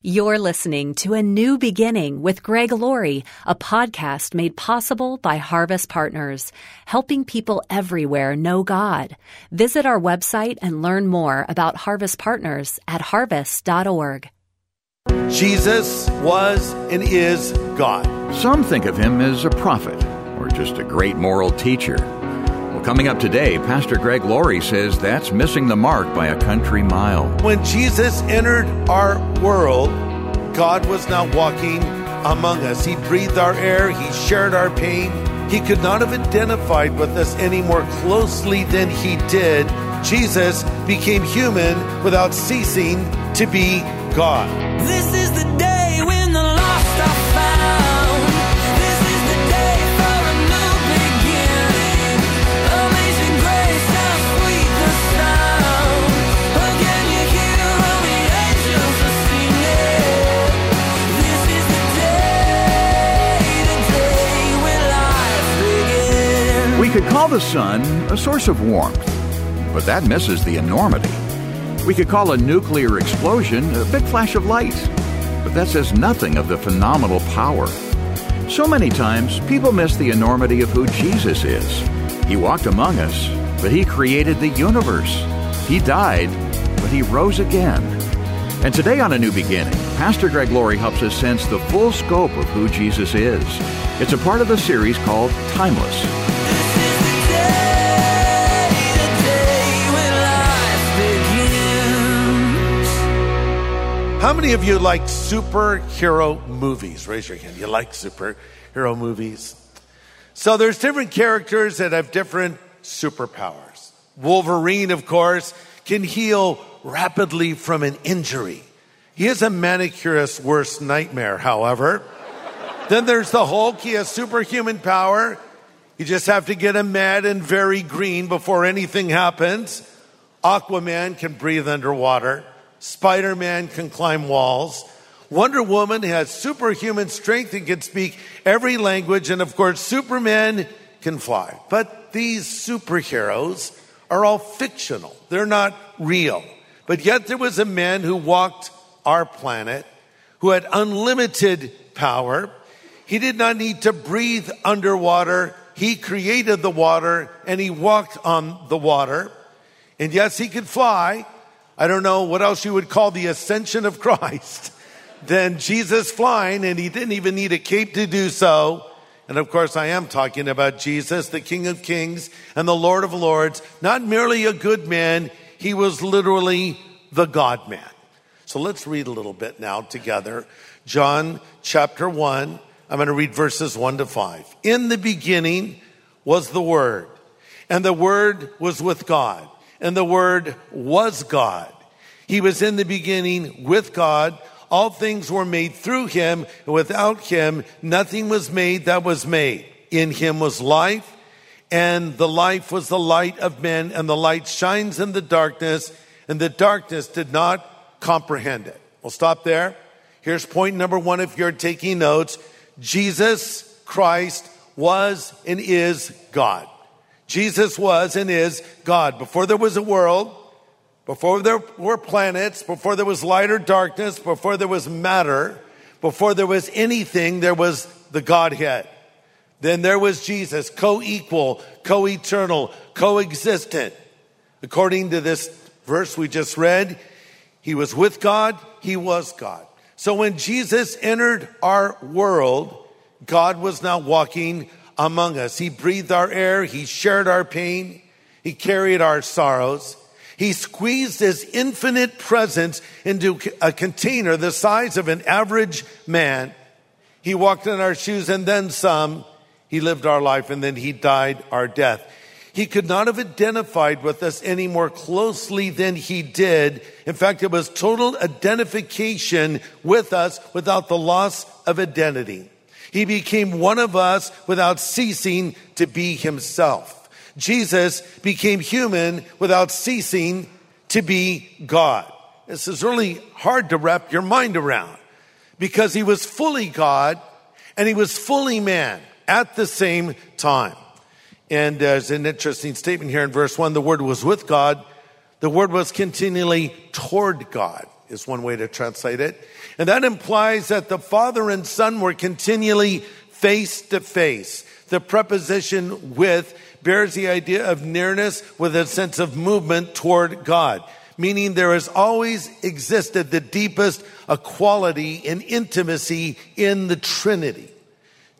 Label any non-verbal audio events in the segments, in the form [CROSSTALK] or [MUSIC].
You're listening to A New Beginning with Greg Laurie, a podcast made possible by Harvest Partners, helping people everywhere know God. Visit our website and learn more about Harvest Partners at harvest.org. Jesus was and is God. Some think of him as a prophet or just a great moral teacher. Well, coming up today, Pastor Greg Laurie says that's missing the mark by a country mile. When Jesus entered our world, God was now walking among us. He breathed our air, He shared our pain. He could not have identified with us any more closely than He did. Jesus became human without ceasing to be God. This is call the sun a source of warmth, but that misses the enormity. We could call a nuclear explosion a big flash of light, but that says nothing of the phenomenal power. So many times, people miss the enormity of who Jesus is. He walked among us, but He created the universe. He died, but He rose again. And today on A New Beginning, Pastor Greg Laurie helps us sense the full scope of who Jesus is. It's a part of a series called Timeless. How many of you like superhero movies? Raise your hand. You like superhero movies? So there's different characters that have different superpowers. Wolverine, of course, can heal rapidly from an injury. He is a manicurist's worst nightmare, however. then there's the Hulk. He has superhuman power. You just have to get him mad and very green before anything happens. Aquaman can breathe underwater. Spider Man can climb walls. Wonder Woman has superhuman strength and can speak every language. And of course, Superman can fly. But these superheroes are all fictional, they're not real. But yet, there was a man who walked our planet who had unlimited power. He did not need to breathe underwater. He created the water and he walked on the water. And yes, he could fly. I don't know what else you would call the ascension of Christ [LAUGHS] than Jesus flying, and he didn't even need a cape to do so. And of course, I am talking about Jesus, the King of Kings and the Lord of Lords, not merely a good man, he was literally the God man. So let's read a little bit now together. John chapter 1, I'm going to read verses 1 to 5. In the beginning was the Word, and the Word was with God, and the Word was God. He was in the beginning with God. All things were made through him, and without him, nothing was made that was made. In him was life, and the life was the light of men, and the light shines in the darkness, and the darkness did not comprehend it. We'll stop there. Here's point number one if you're taking notes Jesus Christ was and is God. Jesus was and is God. Before there was a world, before there were planets, before there was light or darkness, before there was matter, before there was anything, there was the Godhead. Then there was Jesus, co-equal, co-eternal, co-existent. According to this verse we just read, he was with God, he was God. So when Jesus entered our world, God was now walking among us. He breathed our air, he shared our pain, he carried our sorrows. He squeezed his infinite presence into a container the size of an average man. He walked in our shoes and then some. He lived our life and then he died our death. He could not have identified with us any more closely than he did. In fact, it was total identification with us without the loss of identity. He became one of us without ceasing to be himself. Jesus became human without ceasing to be God. This is really hard to wrap your mind around because he was fully God and he was fully man at the same time. And there's an interesting statement here in verse one. The word was with God. The word was continually toward God. is one way to translate it. And that implies that the Father and Son were continually face to face. The preposition with bears the idea of nearness with a sense of movement toward God, meaning there has always existed the deepest equality and intimacy in the Trinity.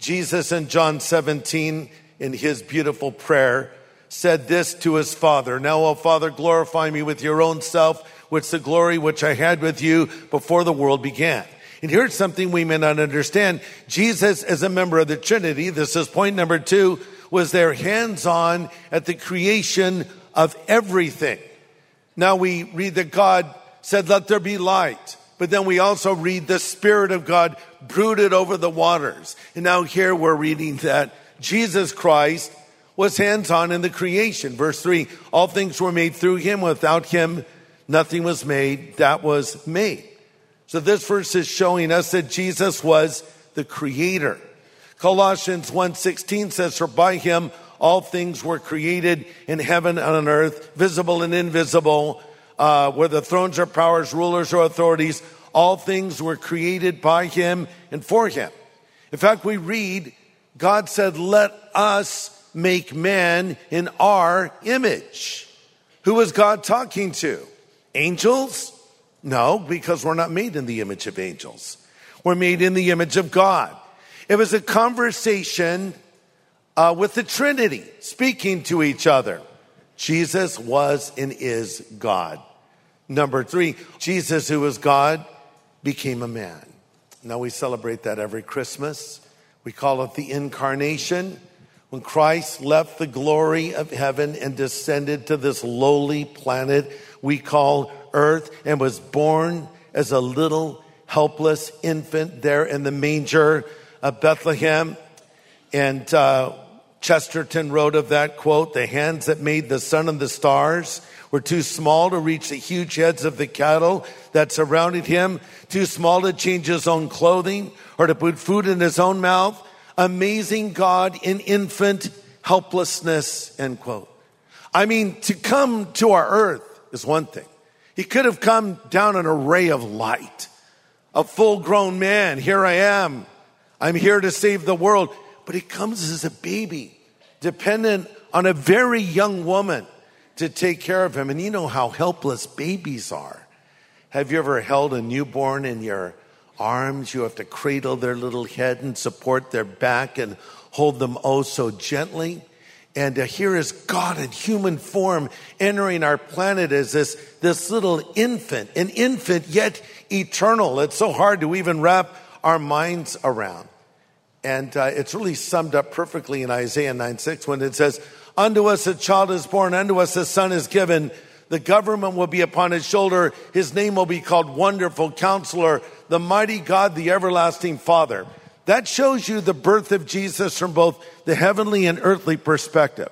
Jesus in John 17, in his beautiful prayer, said this to his Father Now, O Father, glorify me with your own self, with the glory which I had with you before the world began. And here's something we may not understand. Jesus, as a member of the Trinity, this is point number two, was there hands on at the creation of everything. Now we read that God said, let there be light. But then we also read the Spirit of God brooded over the waters. And now here we're reading that Jesus Christ was hands on in the creation. Verse three, all things were made through him. Without him, nothing was made that was made. So this verse is showing us that Jesus was the creator. Colossians 1:16 says, For by him all things were created in heaven and on earth, visible and invisible, uh, whether thrones or powers, rulers or authorities, all things were created by him and for him. In fact, we read, God said, Let us make man in our image. Who was God talking to? Angels? No, because we're not made in the image of angels. We're made in the image of God. It was a conversation uh, with the Trinity speaking to each other. Jesus was and is God. Number three, Jesus, who was God, became a man. Now we celebrate that every Christmas. We call it the incarnation. When Christ left the glory of heaven and descended to this lowly planet we call earth and was born as a little helpless infant there in the manger of Bethlehem. And uh, Chesterton wrote of that quote, the hands that made the sun and the stars were too small to reach the huge heads of the cattle that surrounded him, too small to change his own clothing or to put food in his own mouth. Amazing God in infant helplessness, end quote. I mean, to come to our earth is one thing. He could have come down an array of light. A full grown man, here I am. I'm here to save the world. But he comes as a baby, dependent on a very young woman to take care of him. And you know how helpless babies are. Have you ever held a newborn in your arms? You have to cradle their little head and support their back and hold them oh so gently. And uh, here is God in human form entering our planet as this, this little infant, an infant yet eternal. It's so hard to even wrap our minds around. And uh, it's really summed up perfectly in Isaiah 9 6 when it says, Unto us a child is born, unto us a son is given. The government will be upon his shoulder. His name will be called Wonderful Counselor, the Mighty God, the Everlasting Father. That shows you the birth of Jesus from both the heavenly and earthly perspective.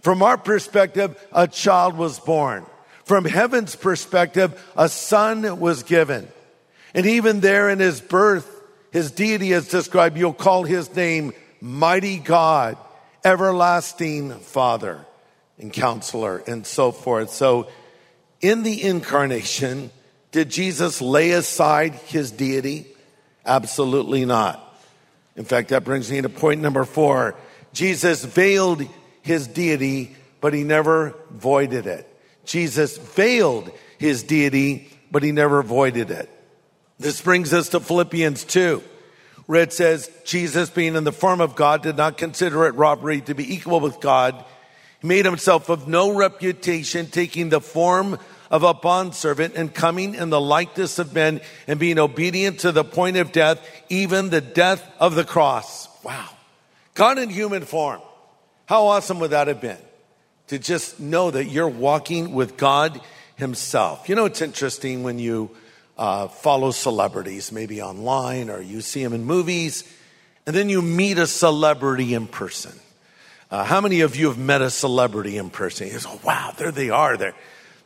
From our perspective, a child was born. From heaven's perspective, a son was given. And even there in his birth, his deity is described. You'll call his name Mighty God, Everlasting Father, and Counselor, and so forth. So, in the incarnation, did Jesus lay aside his deity? Absolutely not. In fact, that brings me to point number four. Jesus veiled his deity, but he never voided it. Jesus veiled his deity, but he never voided it. This brings us to Philippians 2, where it says, Jesus, being in the form of God, did not consider it robbery to be equal with God. He made himself of no reputation, taking the form of a bondservant and coming in the likeness of men and being obedient to the point of death, even the death of the cross. Wow. God in human form. How awesome would that have been? To just know that you're walking with God Himself. You know, it's interesting when you uh, follow celebrities, maybe online or you see them in movies, and then you meet a celebrity in person. Uh, how many of you have met a celebrity in person? You go, wow, there they are. They're,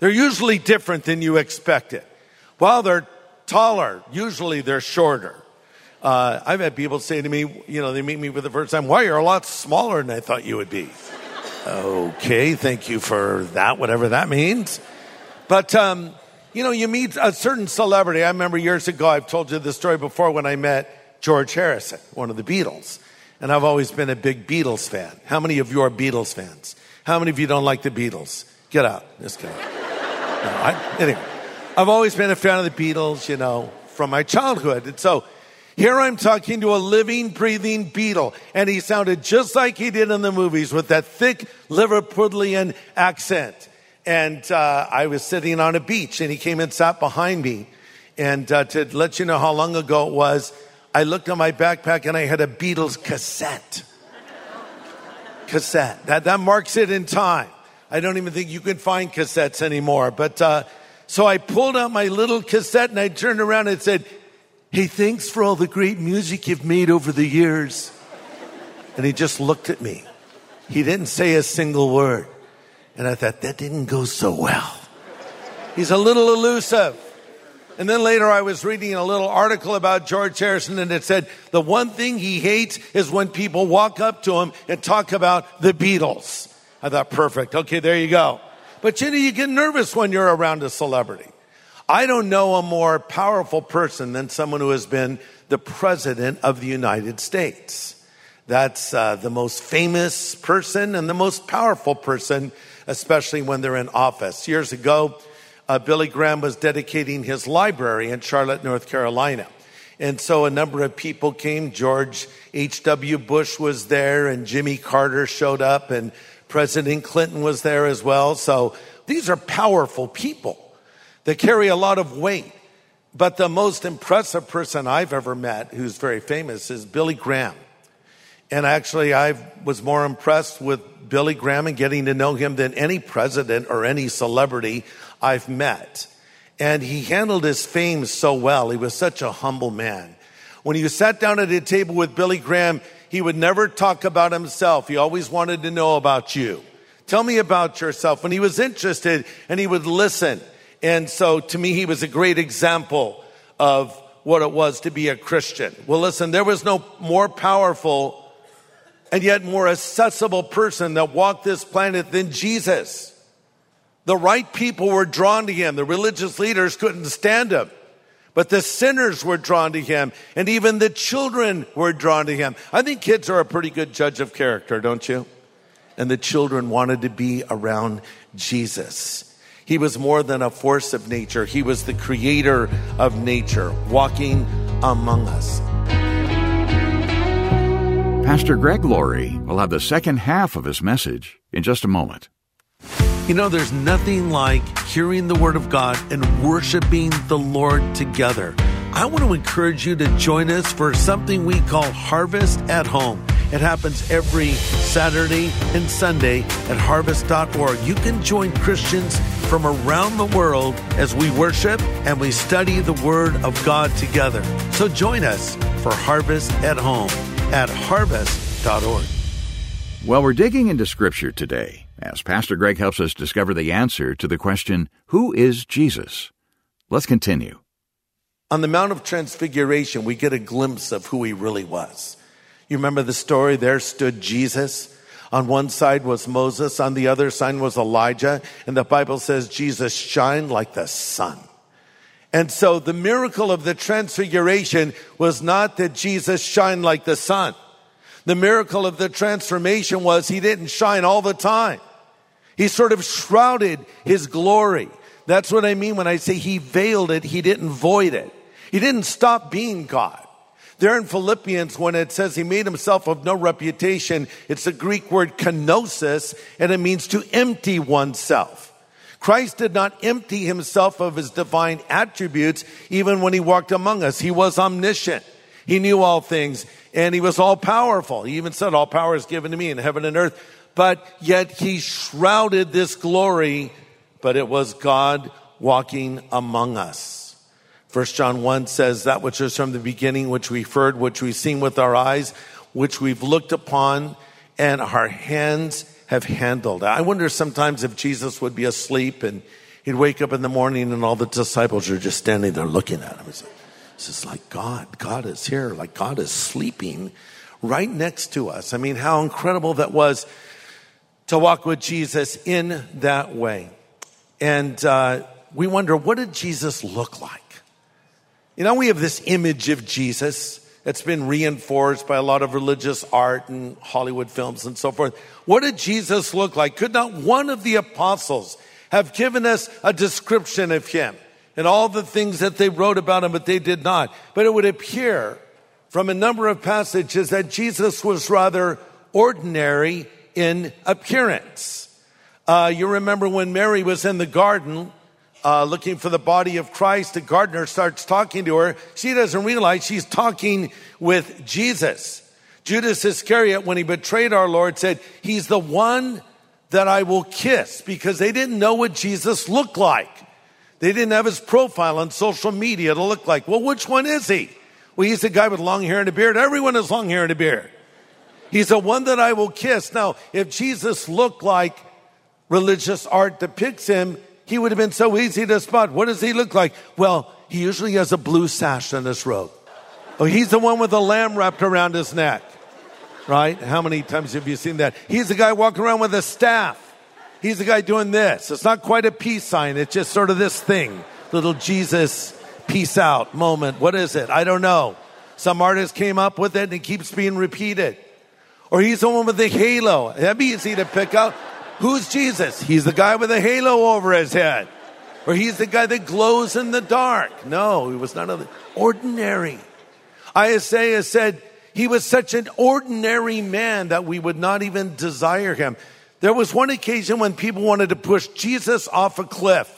they're usually different than you expected. While they're taller, usually they're shorter. Uh, I've had people say to me, you know, they meet me for the first time, "Why you're a lot smaller than I thought you would be." okay, thank you for that, whatever that means. But um, You know, you meet a certain celebrity. I remember years ago, I've told you this story before when I met George Harrison, one of the Beatles. And I've always been a big Beatles fan. How many of you are Beatles fans? How many of you don't like the Beatles? Get out. Just kidding. No, I, anyway, I've always been a fan of the Beatles, you know, from my childhood. And so here I'm talking to a living, breathing Beatle, and he sounded just like he did in the movies with that thick Liverpudlian accent. And uh, I was sitting on a beach, and he came and sat behind me. And uh, to let you know how long ago it was, I looked at my backpack and I had a Beatles cassette. cassette. That, that marks it in time. I don't even think you can find cassettes anymore. But uh, so I pulled out my little cassette and I turned around and said, Hey, thanks for all the great music you've made over the years. And he just looked at me. He didn't say a single word. And I thought, that didn't go so well. He's a little elusive. And then later I was reading a little article about George Harrison and it said the one thing he hates is when people walk up to him and talk about the Beatles. I thought, perfect. Okay, there you go. But you know, you get nervous when you're around a celebrity. I don't know a more powerful person than someone who has been the president of the United States. That's uh, the most famous person and the most powerful person, especially when they're in office. Years ago, uh, Billy Graham was dedicating his library in Charlotte, North Carolina. And so a number of people came. George H.W. Bush was there and Jimmy Carter showed up and President Clinton was there as well. So these are powerful people that carry a lot of weight. But the most impressive person I've ever met who's very famous is Billy Graham. And actually, I was more impressed with Billy Graham and getting to know him than any president or any celebrity I've met. And he handled his fame so well. He was such a humble man. When you sat down at a table with Billy Graham, he would never talk about himself. He always wanted to know about you. Tell me about yourself. When he was interested and he would listen. And so to me, he was a great example of what it was to be a Christian. Well, listen, there was no more powerful and yet more accessible person that walked this planet than Jesus. The right people were drawn to him. The religious leaders couldn't stand him. But the sinners were drawn to him, and even the children were drawn to him. I think kids are a pretty good judge of character, don't you? And the children wanted to be around Jesus. He was more than a force of nature, he was the creator of nature, walking among us. Pastor Greg Laurie will have the second half of his message in just a moment. You know, there's nothing like hearing the Word of God and worshiping the Lord together. I want to encourage you to join us for something we call Harvest at Home. It happens every Saturday and Sunday at harvest.org. You can join Christians from around the world as we worship and we study the Word of God together. So join us for Harvest at Home at harvest.org. Well, we're digging into Scripture today as Pastor Greg helps us discover the answer to the question, Who is Jesus? Let's continue. On the Mount of Transfiguration, we get a glimpse of who he really was. You remember the story? There stood Jesus. On one side was Moses, on the other side was Elijah, and the Bible says Jesus shined like the sun. And so the miracle of the transfiguration was not that Jesus shined like the sun. The miracle of the transformation was he didn't shine all the time. He sort of shrouded his glory. That's what I mean when I say he veiled it, he didn't void it. He didn't stop being God. There in Philippians, when it says he made himself of no reputation, it's the Greek word kenosis, and it means to empty oneself. Christ did not empty himself of his divine attributes even when he walked among us. He was omniscient. He knew all things and he was all powerful. He even said, all power is given to me in heaven and earth but yet he shrouded this glory, but it was God walking among us. First John 1 says that which is from the beginning, which we've heard, which we've seen with our eyes, which we've looked upon, and our hands have handled. I wonder sometimes if Jesus would be asleep and he'd wake up in the morning and all the disciples are just standing there looking at him. It's just like God, God is here, like God is sleeping right next to us. I mean, how incredible that was to walk with Jesus in that way. And uh, we wonder, what did Jesus look like? You know, we have this image of Jesus that's been reinforced by a lot of religious art and Hollywood films and so forth. What did Jesus look like? Could not one of the apostles have given us a description of him and all the things that they wrote about him, but they did not? But it would appear from a number of passages that Jesus was rather ordinary in appearance. Uh, you remember when Mary was in the garden uh, looking for the body of Christ, the gardener starts talking to her. She doesn't realize she's talking with Jesus. Judas Iscariot, when he betrayed our Lord, said, He's the one that I will kiss because they didn't know what Jesus looked like. They didn't have his profile on social media to look like. Well, which one is he? Well, he's the guy with long hair and a beard. Everyone has long hair and a beard. He's the one that I will kiss. Now, if Jesus looked like religious art depicts him, he would have been so easy to spot. What does he look like? Well, he usually has a blue sash on his robe. Oh, he's the one with the lamb wrapped around his neck. Right? How many times have you seen that? He's the guy walking around with a staff. He's the guy doing this. It's not quite a peace sign. It's just sort of this thing. Little Jesus peace out moment. What is it? I don't know. Some artist came up with it and it keeps being repeated. Or he's the one with the halo. That'd be easy to pick out. Who's Jesus? He's the guy with a halo over his head. Or he's the guy that glows in the dark. No, he was the ordinary. Isaiah said he was such an ordinary man that we would not even desire him. There was one occasion when people wanted to push Jesus off a cliff.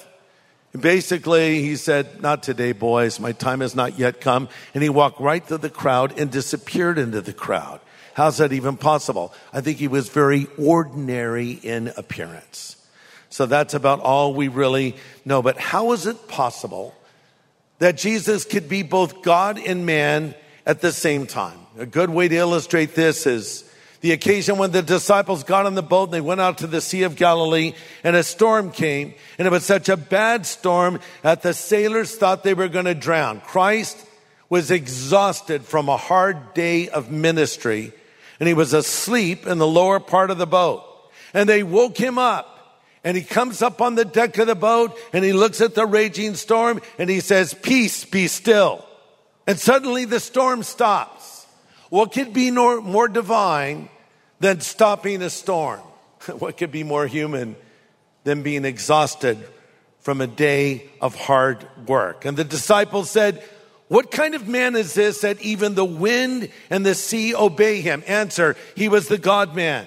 And basically, he said, Not today, boys. My time has not yet come. And he walked right through the crowd and disappeared into the crowd. How's that even possible? I think he was very ordinary in appearance. So that's about all we really know. But how is it possible that Jesus could be both God and man at the same time? A good way to illustrate this is the occasion when the disciples got on the boat and they went out to the Sea of Galilee and a storm came and it was such a bad storm that the sailors thought they were going to drown. Christ was exhausted from a hard day of ministry and he was asleep in the lower part of the boat and they woke him up and he comes up on the deck of the boat and he looks at the raging storm and he says, peace, be still. And suddenly the storm stops. What could be more, divine than stopping a storm. [LAUGHS] What could be more human than being exhausted from a day of hard work? And the disciples said, what kind of man is this that even the wind and the sea obey him? Answer, he was the God man.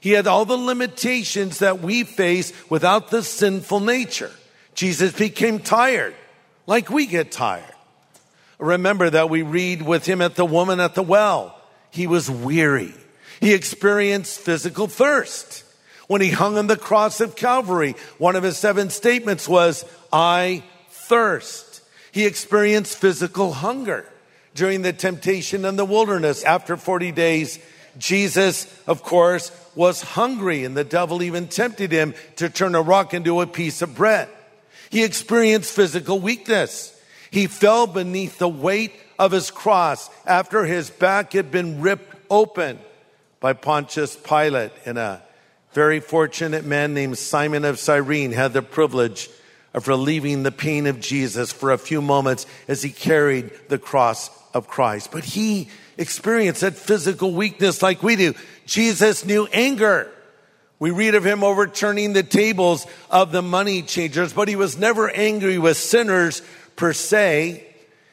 He had all the limitations that we face without the sinful nature. Jesus became tired, like we get tired. Remember that we read with him at the woman at the well. He was weary. He experienced physical thirst. When he hung on the cross of Calvary, one of his seven statements was, I thirst. He experienced physical hunger during the temptation in the wilderness. After 40 days, Jesus, of course, was hungry and the devil even tempted him to turn a rock into a piece of bread. He experienced physical weakness. He fell beneath the weight of his cross after his back had been ripped open by Pontius Pilate and a very fortunate man named Simon of Cyrene had the privilege of relieving the pain of Jesus for a few moments as he carried the cross of Christ. But he experienced that physical weakness like we do. Jesus knew anger. We read of him overturning the tables of the money changers, but he was never angry with sinners per se.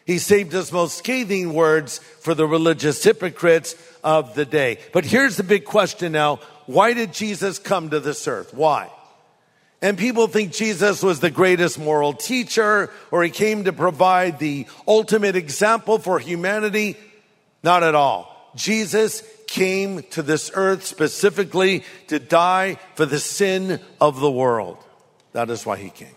He saved his most scathing words for the religious hypocrites of the day. But here's the big question now. Why did Jesus come to this earth? Why? And people think Jesus was the greatest moral teacher or he came to provide the ultimate example for humanity. Not at all. Jesus came to this earth specifically to die for the sin of the world. That is why he came.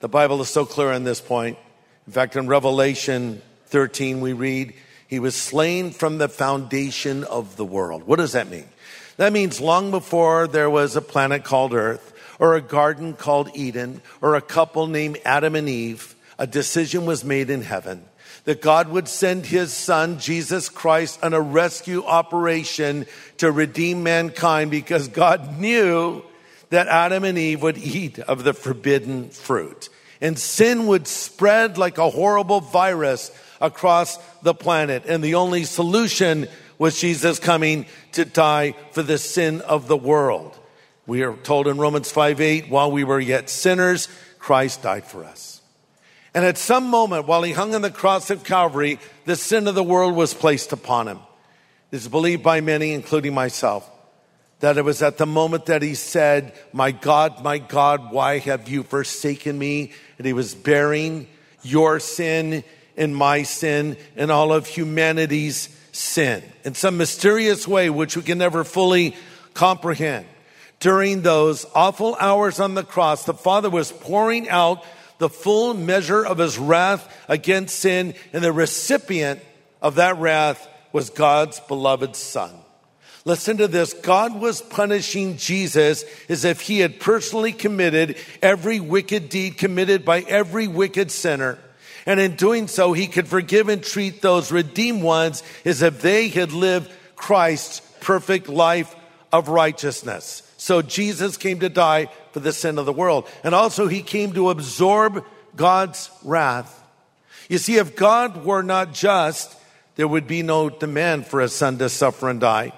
The Bible is so clear on this point. In fact, in Revelation 13, we read, he was slain from the foundation of the world. What does that mean? That means long before there was a planet called Earth, or a garden called Eden, or a couple named Adam and Eve, a decision was made in heaven that God would send his son, Jesus Christ, on a rescue operation to redeem mankind because God knew that Adam and Eve would eat of the forbidden fruit. And sin would spread like a horrible virus across the planet. And the only solution was Jesus coming to die for the sin of the world. We are told in Romans 5 8, while we were yet sinners, Christ died for us. And at some moment, while he hung on the cross of Calvary, the sin of the world was placed upon him. It is believed by many, including myself, that it was at the moment that he said, My God, my God, why have you forsaken me? And he was bearing your sin and my sin and all of humanity's sin in some mysterious way, which we can never fully comprehend. During those awful hours on the cross, the Father was pouring out the full measure of his wrath against sin, and the recipient of that wrath was God's beloved Son. Listen to this. God was punishing Jesus as if he had personally committed every wicked deed committed by every wicked sinner. And in doing so, he could forgive and treat those redeemed ones as if they had lived Christ's perfect life of righteousness. So Jesus came to die for the sin of the world. And also he came to absorb God's wrath. You see, if God were not just, there would be no demand for a son to suffer and die.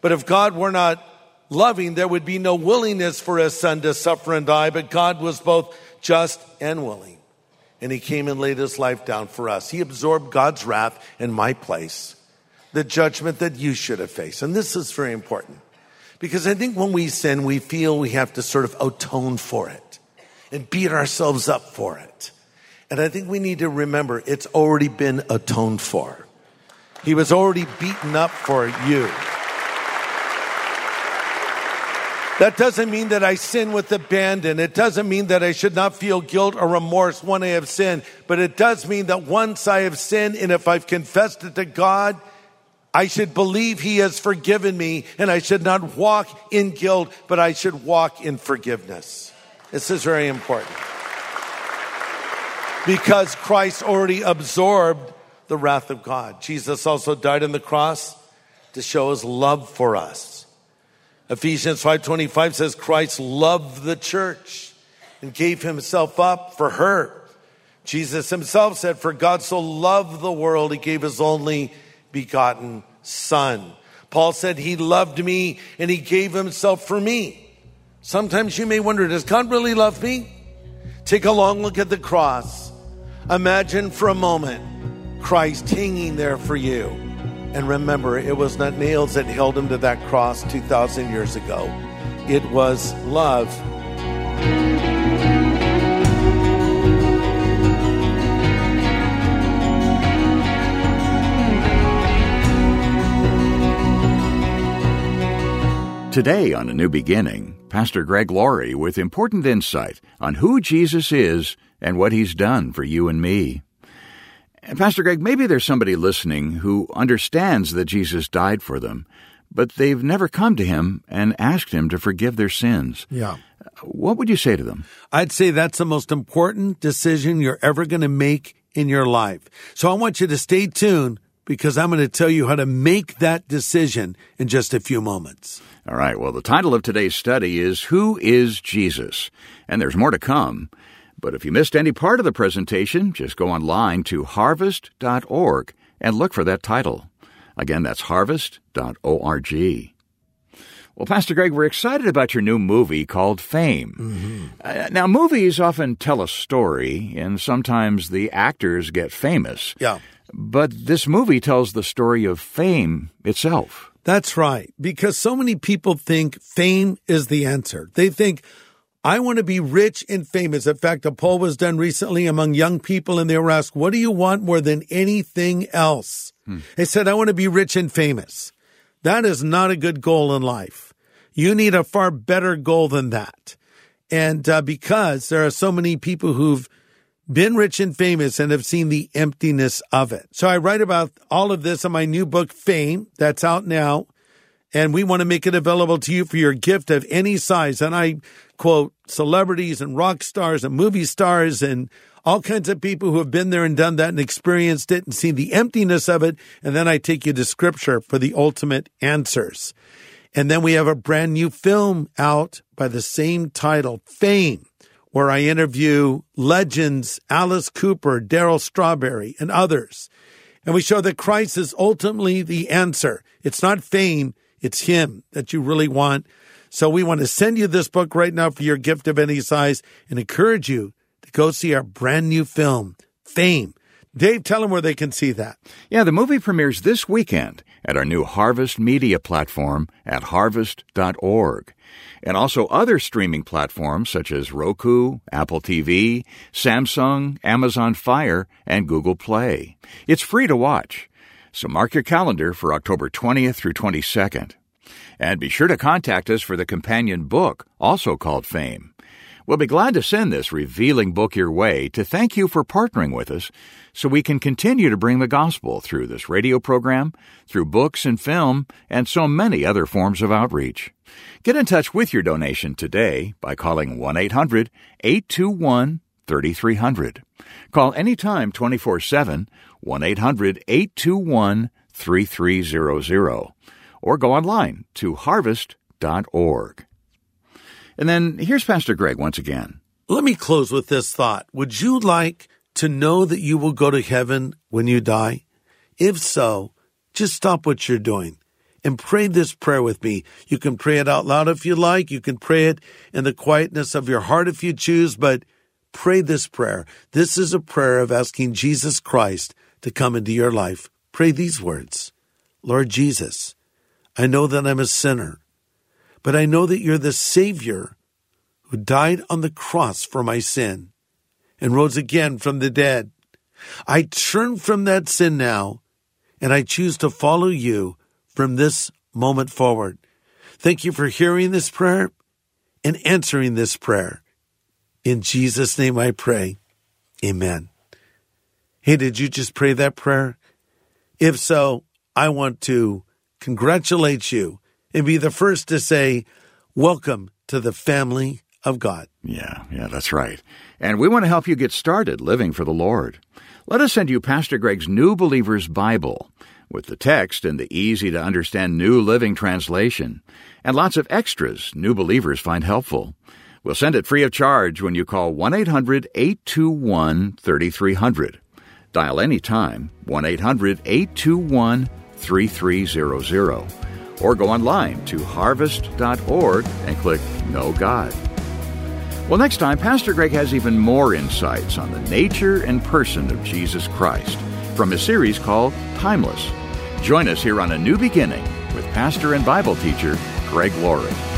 But if God were not loving, there would be no willingness for a son to suffer and die. But God was both just and willing and he came and laid his life down for us. He absorbed God's wrath in my place, the judgment that you should have faced. And this is very important because I think when we sin, we feel we have to sort of atone for it and beat ourselves up for it. And I think we need to remember it's already been atoned for. He was already beaten up for you. That doesn't mean that I sin with abandon. It doesn't mean that I should not feel guilt or remorse when I have sinned. But it does mean that once I have sinned and if I've confessed it to God, I should believe He has forgiven me and I should not walk in guilt, but I should walk in forgiveness. This is very important. Because Christ already absorbed the wrath of God. Jesus also died on the cross to show His love for us. Ephesians 5:25 says Christ loved the church and gave himself up for her. Jesus himself said for God so loved the world he gave his only begotten son. Paul said he loved me and he gave himself for me. Sometimes you may wonder does God really love me? Take a long look at the cross. Imagine for a moment Christ hanging there for you and remember, it was not nails that held him to that cross 2,000 years ago, it was love. Today on A New Beginning, Pastor Greg Laurie with important insight on who Jesus is and what he's done for you and me. Pastor Greg, maybe there's somebody listening who understands that Jesus died for them, but they've never come to him and asked him to forgive their sins. Yeah. What would you say to them? I'd say that's the most important decision you're ever going to make in your life. So I want you to stay tuned because I'm going to tell you how to make that decision in just a few moments. All right. Well, the title of today's study is Who is Jesus? And there's more to come. But if you missed any part of the presentation, just go online to harvest.org and look for that title. Again, that's harvest.org. Well, Pastor Greg, we're excited about your new movie called Fame. Mm-hmm. Uh, now, movies often tell a story, and sometimes the actors get famous. Yeah. But this movie tells the story of fame itself. That's right, because so many people think fame is the answer. They think, I want to be rich and famous. In fact, a poll was done recently among young people and they were asked, what do you want more than anything else? Hmm. They said, I want to be rich and famous. That is not a good goal in life. You need a far better goal than that. And uh, because there are so many people who've been rich and famous and have seen the emptiness of it. So I write about all of this in my new book, Fame, that's out now. And we want to make it available to you for your gift of any size. And I quote celebrities and rock stars and movie stars and all kinds of people who have been there and done that and experienced it and seen the emptiness of it. And then I take you to scripture for the ultimate answers. And then we have a brand new film out by the same title, Fame, where I interview legends Alice Cooper, Darryl Strawberry, and others. And we show that Christ is ultimately the answer. It's not fame, it's Him that you really want. So we want to send you this book right now for your gift of any size and encourage you to go see our brand new film, Fame. Dave, tell them where they can see that. Yeah, the movie premieres this weekend at our new Harvest Media platform at harvest.org. And also other streaming platforms such as Roku, Apple TV, Samsung, Amazon Fire, and Google Play. It's free to watch. So mark your calendar for October 20th through 22nd. And be sure to contact us for the companion book, also called Fame. We'll be glad to send this revealing book your way to thank you for partnering with us so we can continue to bring the gospel through this radio program, through books and film, and so many other forms of outreach. Get in touch with your donation today by calling 1 800 821 3300. Call anytime 24 7 1 800 821 3300 or go online to harvest.org. And then here's Pastor Greg once again. Let me close with this thought. Would you like to know that you will go to heaven when you die? If so, just stop what you're doing and pray this prayer with me. You can pray it out loud if you like. You can pray it in the quietness of your heart if you choose, but pray this prayer. This is a prayer of asking Jesus Christ to come into your life. Pray these words Lord Jesus, I know that I'm a sinner but I know that you're the Savior who died on the cross for my sin and rose again from the dead. I turn from that sin now, and I choose to follow you from this moment forward. Thank you for hearing this prayer and answering this prayer. In Jesus' name I pray. Amen. Hey, did you just pray that prayer? If so, I want to congratulate you and be the first to say, Welcome to the family of God. Yeah, yeah, that's right. And we want to help you get started living for the Lord. Let us send you Pastor Greg's New Believer's Bible with the text in the easy to understand New Living Translation and lots of extras new believers find helpful. We'll send it free of charge when you call 1 800 821 3300. Dial anytime 1 800 821 3300 or go online to harvest.org and click Know God. Well, next time, Pastor Greg has even more insights on the nature and person of Jesus Christ from a series called Timeless. Join us here on A New Beginning with pastor and Bible teacher Greg Laurie.